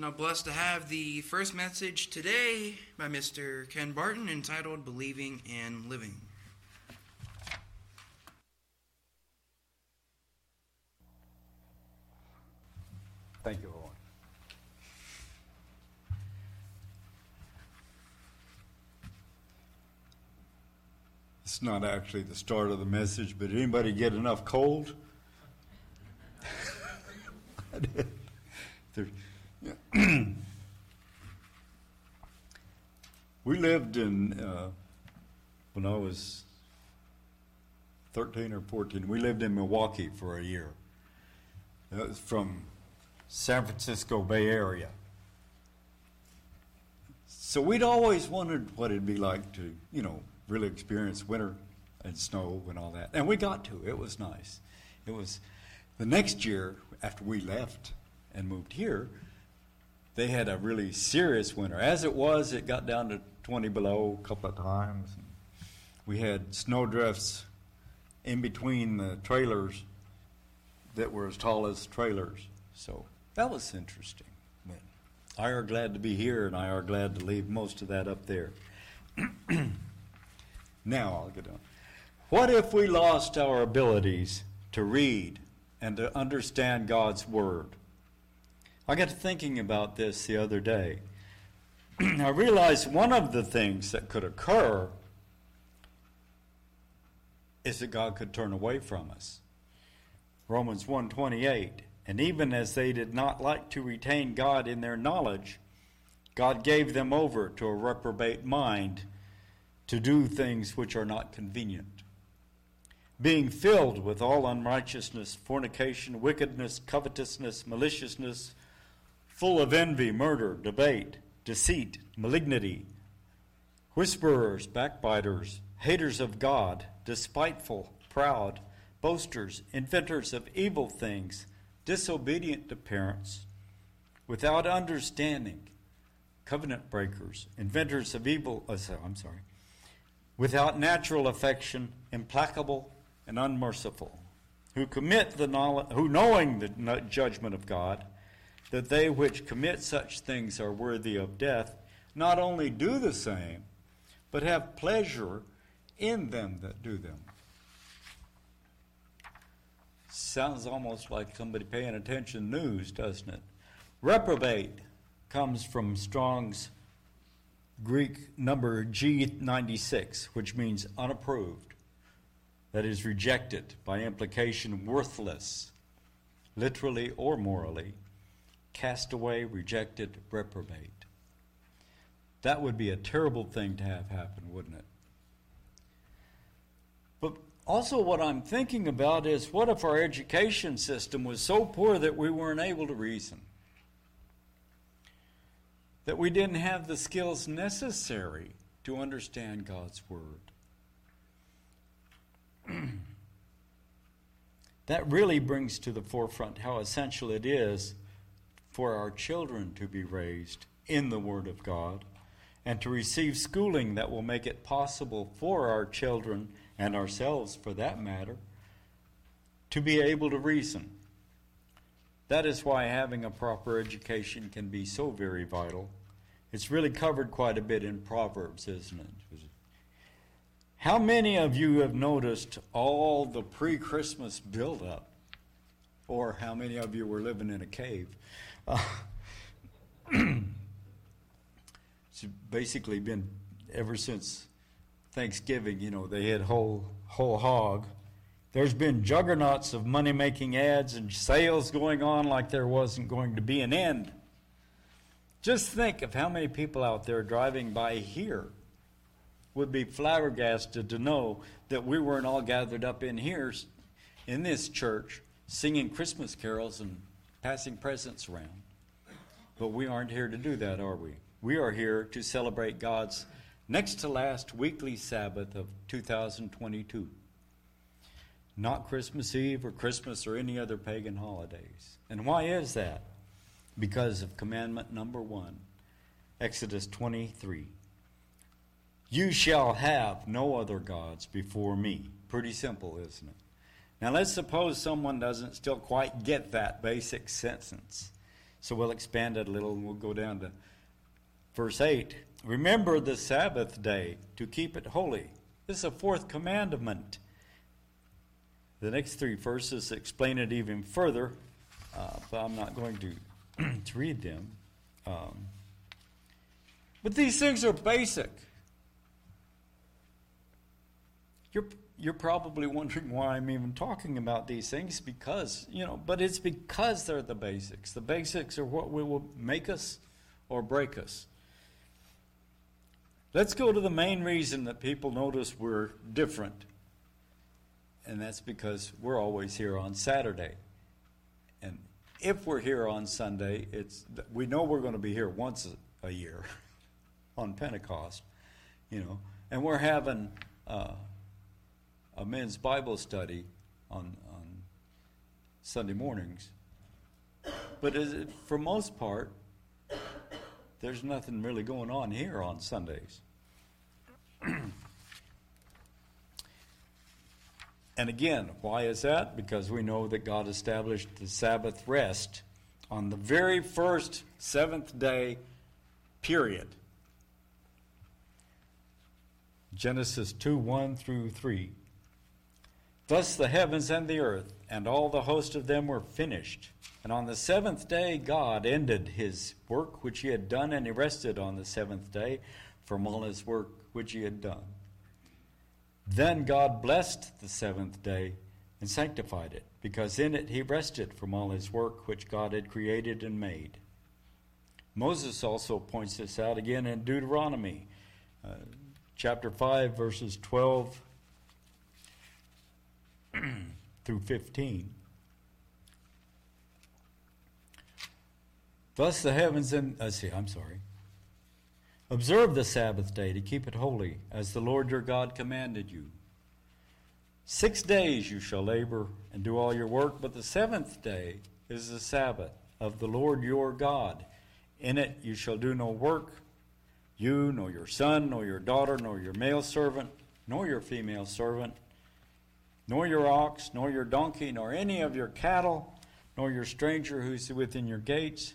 Now, blessed to have the first message today by Mr. Ken Barton entitled Believing and Living. Thank you, Owen. It's not actually the start of the message, but anybody get enough cold? I did. There- yeah. We lived in, uh, when I was 13 or 14, we lived in Milwaukee for a year. That was from San Francisco Bay Area. So we'd always wondered what it'd be like to, you know, really experience winter and snow and all that. And we got to. It was nice. It was the next year after we left and moved here, they had a really serious winter. As it was, it got down to 20 below a couple of times. We had snowdrifts in between the trailers that were as tall as trailers. So that was interesting. But I are glad to be here, and I are glad to leave most of that up there. now I'll get on. What if we lost our abilities to read and to understand God's Word? I got to thinking about this the other day. I realized one of the things that could occur is that God could turn away from us. Romans 1:28 and even as they did not like to retain God in their knowledge God gave them over to a reprobate mind to do things which are not convenient being filled with all unrighteousness fornication wickedness covetousness maliciousness full of envy murder debate deceit malignity whisperers backbiters haters of God despiteful proud boasters, inventors of evil things, disobedient to parents, without understanding, covenant breakers, inventors of evil, uh, I'm sorry, without natural affection, implacable and unmerciful, who commit the knowledge, who knowing the judgment of God, that they which commit such things are worthy of death, not only do the same, but have pleasure in them that do them. Sounds almost like somebody paying attention news, doesn't it? Reprobate comes from Strong's Greek number G96, which means unapproved. That is rejected, by implication, worthless, literally or morally. Cast away, rejected, reprobate. That would be a terrible thing to have happen, wouldn't it? But also, what I'm thinking about is what if our education system was so poor that we weren't able to reason? That we didn't have the skills necessary to understand God's Word? that really brings to the forefront how essential it is for our children to be raised in the Word of God and to receive schooling that will make it possible for our children and ourselves, for that matter, to be able to reason. That is why having a proper education can be so very vital. It's really covered quite a bit in Proverbs, isn't it? How many of you have noticed all the pre Christmas buildup? Or how many of you were living in a cave? It's basically been ever since Thanksgiving, you know, they had whole whole hog. There's been juggernauts of money making ads and sales going on like there wasn't going to be an end. Just think of how many people out there driving by here would be flabbergasted to know that we weren't all gathered up in here in this church singing Christmas carols and passing presents around. But we aren't here to do that, are we? We are here to celebrate God's next to last weekly Sabbath of 2022. Not Christmas Eve or Christmas or any other pagan holidays. And why is that? Because of commandment number one, Exodus 23. You shall have no other gods before me. Pretty simple, isn't it? Now let's suppose someone doesn't still quite get that basic sentence. So we'll expand it a little and we'll go down to verse 8. Remember the Sabbath day to keep it holy. This is a fourth commandment. The next three verses explain it even further, uh, but I'm not going to, to read them. Um, but these things are basic. You're, you're probably wondering why I'm even talking about these things because, you know, but it's because they're the basics. The basics are what will make us or break us. Let's go to the main reason that people notice we're different. And that's because we're always here on Saturday. And if we're here on Sunday, it's we know we're going to be here once a year on Pentecost, you know, and we're having uh, a men's Bible study on on Sunday mornings. But it, for most part, there's nothing really going on here on Sundays. and again, why is that? Because we know that God established the Sabbath rest on the very first seventh day period. Genesis 2 1 through 3. Thus the heavens and the earth and all the host of them were finished. And on the seventh day God ended his work which he had done, and he rested on the seventh day from all his work which he had done. Then God blessed the seventh day and sanctified it, because in it he rested from all his work which God had created and made. Moses also points this out again in Deuteronomy uh, chapter 5, verses 12 through 15. Thus the heavens and, let's see, I'm sorry. Observe the Sabbath day to keep it holy, as the Lord your God commanded you. Six days you shall labor and do all your work, but the seventh day is the Sabbath of the Lord your God. In it you shall do no work, you, nor your son, nor your daughter, nor your male servant, nor your female servant nor your ox, nor your donkey, nor any of your cattle, nor your stranger who's within your gates,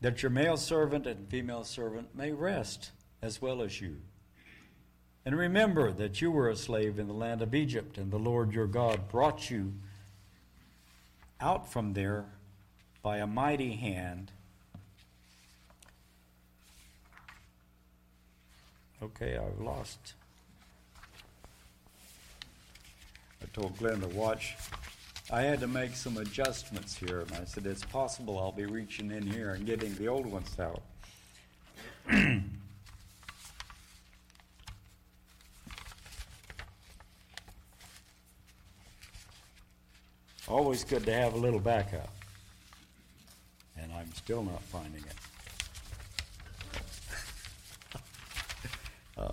that your male servant and female servant may rest as well as you. And remember that you were a slave in the land of Egypt, and the Lord your God brought you out from there by a mighty hand. Okay, I've lost. I told Glenn to watch. I had to make some adjustments here, and I said, It's possible I'll be reaching in here and getting the old ones out. Always good to have a little backup. And I'm still not finding it. uh,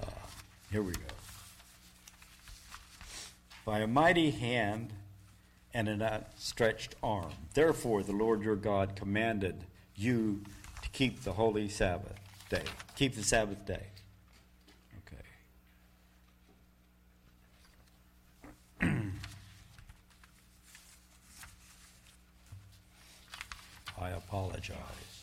here we go by a mighty hand and an outstretched arm. Therefore, the Lord your God commanded you to keep the holy Sabbath day. Keep the Sabbath day. Okay. I apologize.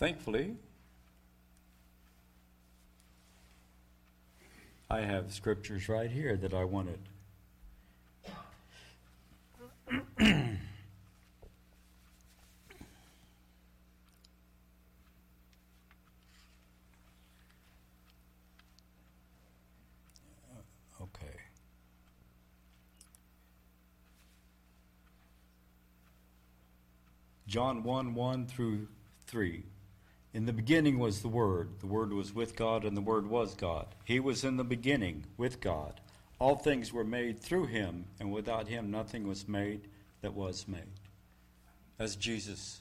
Thankfully, I have scriptures right here that I wanted. okay. John 1 1 through 3. In the beginning was the Word. The Word was with God, and the Word was God. He was in the beginning with God. All things were made through him, and without him nothing was made that was made. As Jesus.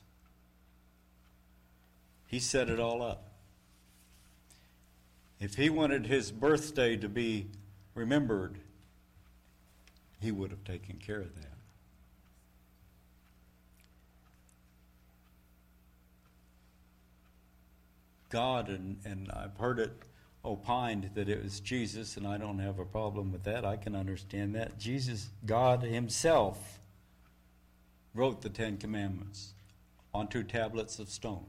He set it all up. If he wanted his birthday to be remembered, he would have taken care of that. God, and, and I've heard it opined that it was Jesus, and I don't have a problem with that. I can understand that. Jesus, God Himself, wrote the Ten Commandments on two tablets of stone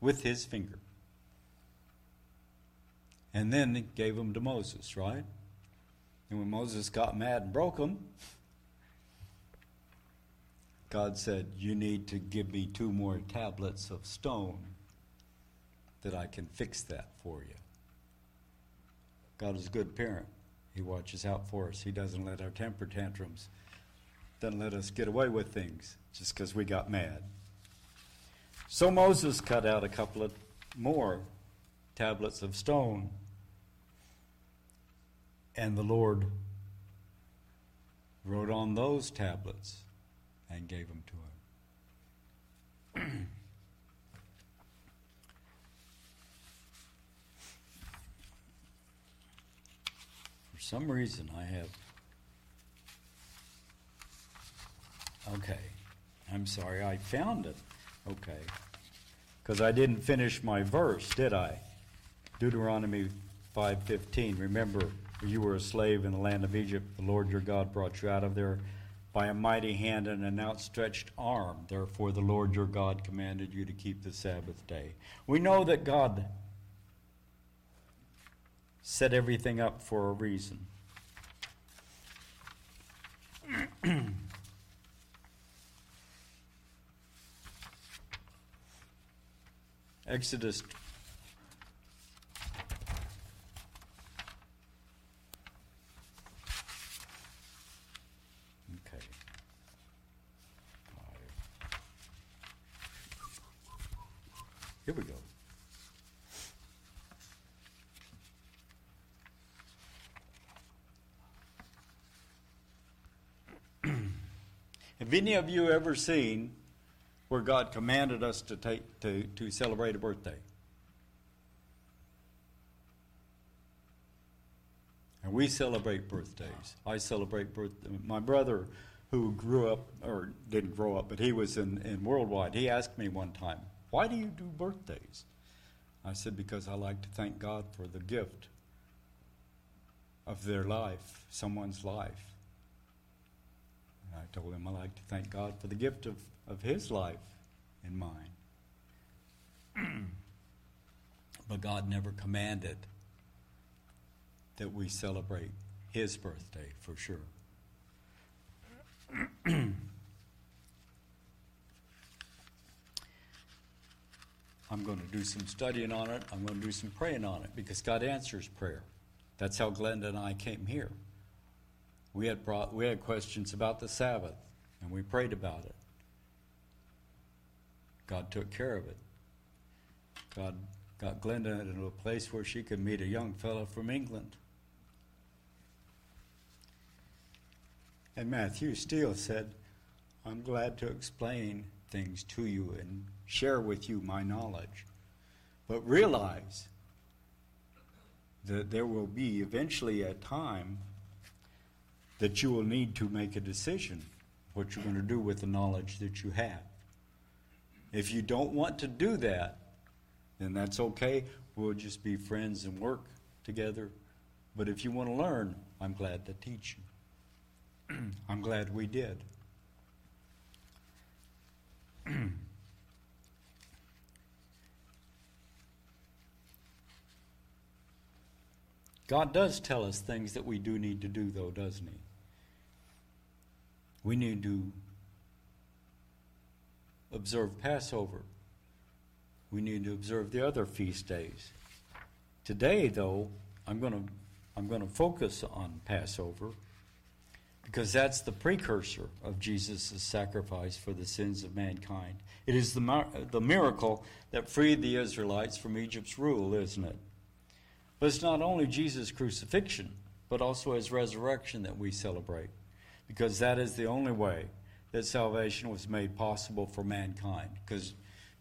with His finger. And then He gave them to Moses, right? And when Moses got mad and broke them, God said, You need to give me two more tablets of stone that I can fix that for you. God is a good parent. He watches out for us. He doesn't let our temper tantrums, doesn't let us get away with things just because we got mad. So Moses cut out a couple of more tablets of stone, and the Lord wrote on those tablets and gave them to him. some reason I have. Okay. I'm sorry, I found it. Okay. Because I didn't finish my verse, did I? Deuteronomy 5:15. Remember, you were a slave in the land of Egypt. The Lord your God brought you out of there by a mighty hand and an outstretched arm. Therefore, the Lord your God commanded you to keep the Sabbath day. We know that God set everything up for a reason. Exodus Okay. Here we go. Have any of you ever seen where God commanded us to take to, to celebrate a birthday? And we celebrate birthdays. I celebrate birthday. My brother, who grew up or didn't grow up, but he was in, in worldwide. He asked me one time, "Why do you do birthdays?" I said, "Because I like to thank God for the gift of their life, someone's life." I told him I like to thank God for the gift of, of his life and mine. but God never commanded that we celebrate his birthday for sure. I'm going to do some studying on it. I'm going to do some praying on it because God answers prayer. That's how Glenda and I came here. We had brought, we had questions about the Sabbath, and we prayed about it. God took care of it. God got Glenda into a place where she could meet a young fellow from England. And Matthew Steele said, I'm glad to explain things to you and share with you my knowledge. But realize that there will be eventually a time that you will need to make a decision what you're going to do with the knowledge that you have. If you don't want to do that, then that's okay. We'll just be friends and work together. But if you want to learn, I'm glad to teach you. I'm glad we did. God does tell us things that we do need to do, though, doesn't He? We need to observe Passover. We need to observe the other feast days. Today, though, I'm going to I'm going to focus on Passover because that's the precursor of Jesus' sacrifice for the sins of mankind. It is the, the miracle that freed the Israelites from Egypt's rule, isn't it? But it's not only Jesus' crucifixion, but also his resurrection that we celebrate because that is the only way that salvation was made possible for mankind. Because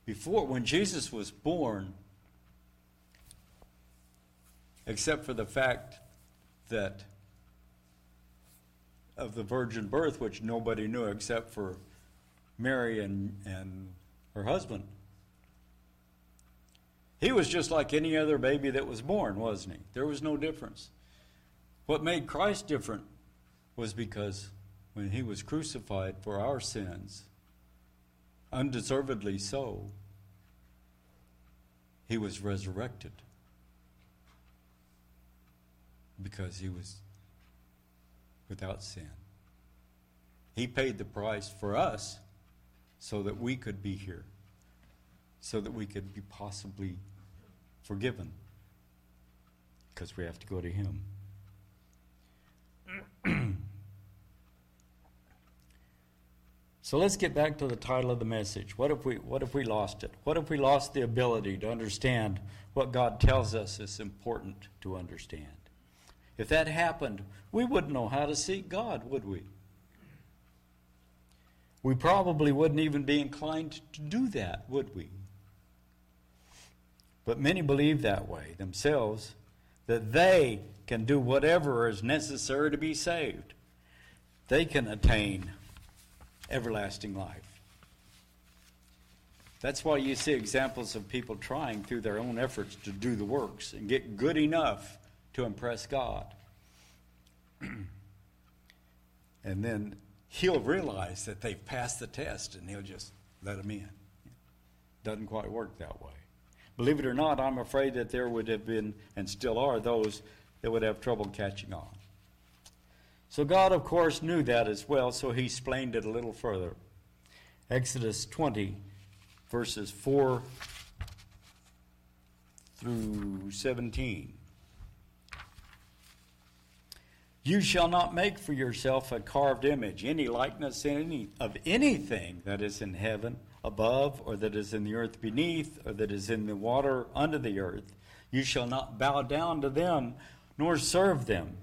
before, when Jesus was born, except for the fact that of the virgin birth, which nobody knew except for Mary and, and her husband. He was just like any other baby that was born, wasn't he? There was no difference. What made Christ different was because when he was crucified for our sins, undeservedly so, he was resurrected because he was without sin. He paid the price for us so that we could be here, so that we could be possibly forgiven, because we have to go to Him. so let's get back to the title of the message. What if we what if we lost it? What if we lost the ability to understand what God tells us is important to understand? If that happened, we wouldn't know how to seek God, would we? We probably wouldn't even be inclined to do that, would we? But many believe that way themselves, that they can do whatever is necessary to be saved. They can attain everlasting life. That's why you see examples of people trying through their own efforts to do the works and get good enough to impress God. and then he'll realize that they've passed the test and he'll just let them in. Doesn't quite work that way. Believe it or not, I'm afraid that there would have been, and still are, those that would have trouble catching on. So God, of course, knew that as well, so he explained it a little further. Exodus 20, verses 4 through 17. You shall not make for yourself a carved image, any likeness in any, of anything that is in heaven above, or that is in the earth beneath, or that is in the water under the earth. You shall not bow down to them, nor serve them.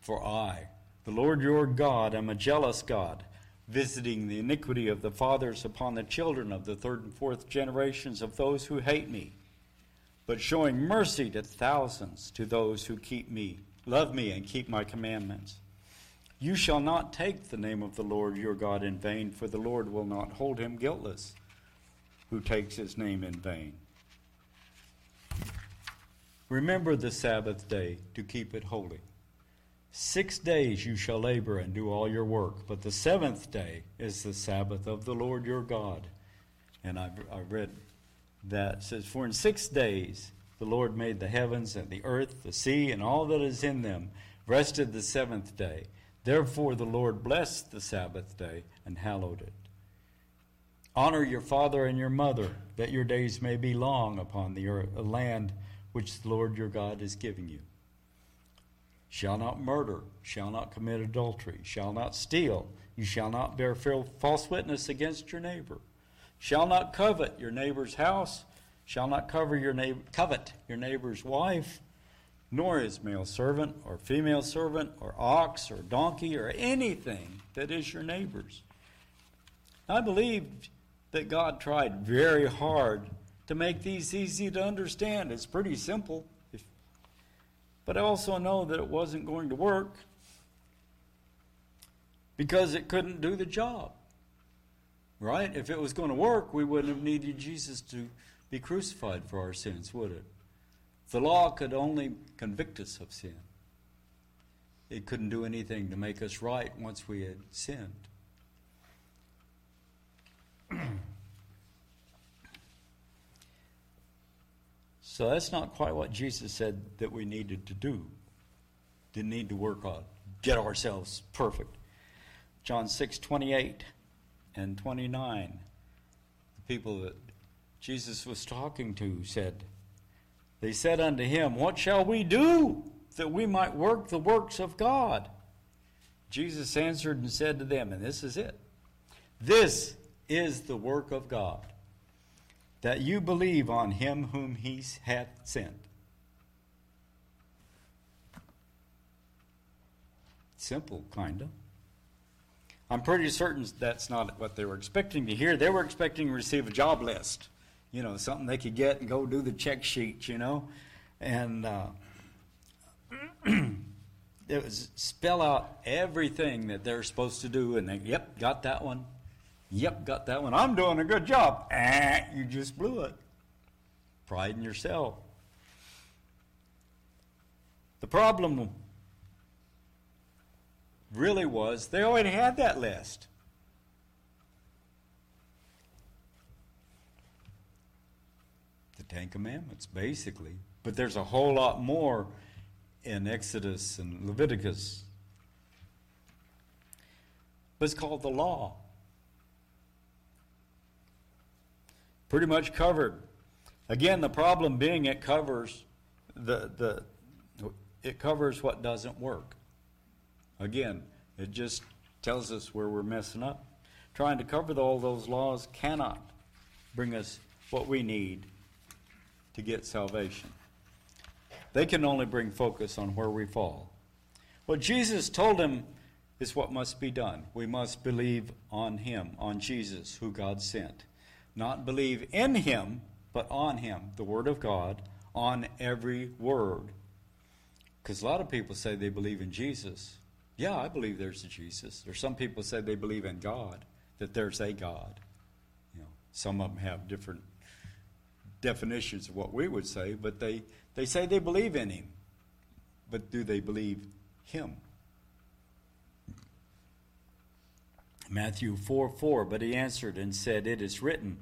For I, the Lord your God, am a jealous God, visiting the iniquity of the fathers upon the children of the third and fourth generations of those who hate me, but showing mercy to thousands to those who keep me Love me and keep my commandments. You shall not take the name of the Lord your God in vain, for the Lord will not hold him guiltless who takes his name in vain. Remember the Sabbath day to keep it holy. Six days you shall labor and do all your work, but the seventh day is the Sabbath of the Lord your God. And I've, I read that it says, For in six days the Lord made the heavens and the earth, the sea, and all that is in them, rested the seventh day. Therefore the Lord blessed the Sabbath day and hallowed it. Honor your father and your mother, that your days may be long upon the earth, land which the Lord your God is giving you. Shall not murder, shall not commit adultery, shall not steal, you shall not bear false witness against your neighbor, shall not covet your neighbor's house shall not cover your neighbor, covet your neighbor's wife, nor his male servant or female servant or ox or donkey or anything that is your neighbor's. I believe that God tried very hard to make these easy to understand. It's pretty simple. But I also know that it wasn't going to work because it couldn't do the job. Right? If it was going to work, we wouldn't have needed Jesus to be crucified for our sins, would it? The law could only convict us of sin. It couldn't do anything to make us right once we had sinned. So that's not quite what Jesus said that we needed to do. Didn't need to work on, get ourselves perfect. John 6 28 and 29. The people that Jesus was talking to said, They said unto him, What shall we do that we might work the works of God? Jesus answered and said to them, and this is it This is the work of God, that you believe on him whom he hath sent. Simple, kind of. I'm pretty certain that's not what they were expecting to hear. They were expecting to receive a job list, you know, something they could get and go do the check sheet, you know, and uh, it was spell out everything that they're supposed to do, and they, yep, got that one. Yep, got that one. I'm doing a good job. Ah, you just blew it. Pride in yourself. The problem really was they already had that list. The Ten Commandments, basically. But there's a whole lot more in Exodus and Leviticus. But it's called the law. Pretty much covered. Again, the problem being it covers the, the it covers what doesn't work. Again, it just tells us where we're messing up. Trying to cover all those laws cannot bring us what we need to get salvation. They can only bring focus on where we fall. What Jesus told him is what must be done. We must believe on him, on Jesus, who God sent. Not believe in him, but on him, the Word of God, on every word. Because a lot of people say they believe in Jesus, yeah, I believe there's a Jesus. Or some people say they believe in God, that there's a God. You know, some of them have different definitions of what we would say, but they, they say they believe in Him. But do they believe Him? Matthew 4 4, but he answered and said, It is written,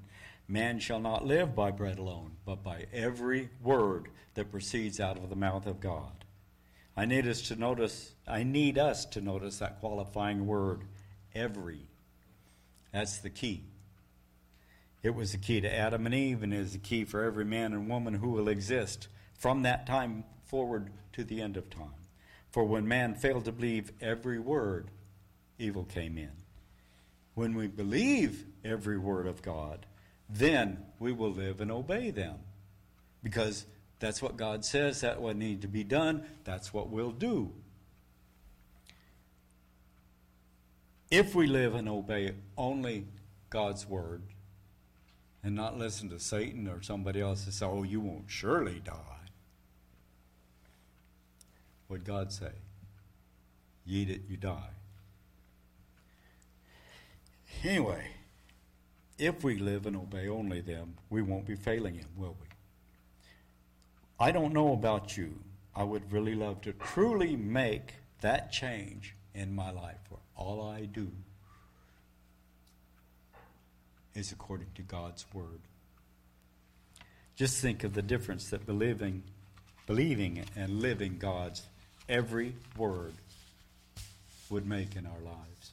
Man shall not live by bread alone, but by every word that proceeds out of the mouth of God. I need us to notice, I need us to notice that qualifying word, every. That's the key. It was the key to Adam and Eve, and is the key for every man and woman who will exist from that time forward to the end of time. For when man failed to believe every word, evil came in. When we believe every word of God, then we will live and obey them. Because that's what God says. That's what needs to be done. That's what we'll do. If we live and obey only God's word and not listen to Satan or somebody else and say, oh, you won't surely die. What God say? Eat it, you die. Anyway, if we live and obey only them, we won't be failing Him, will we? I don't know about you. I would really love to truly make that change in my life where all I do is according to God's word. Just think of the difference that believing, believing and living God's every word would make in our lives.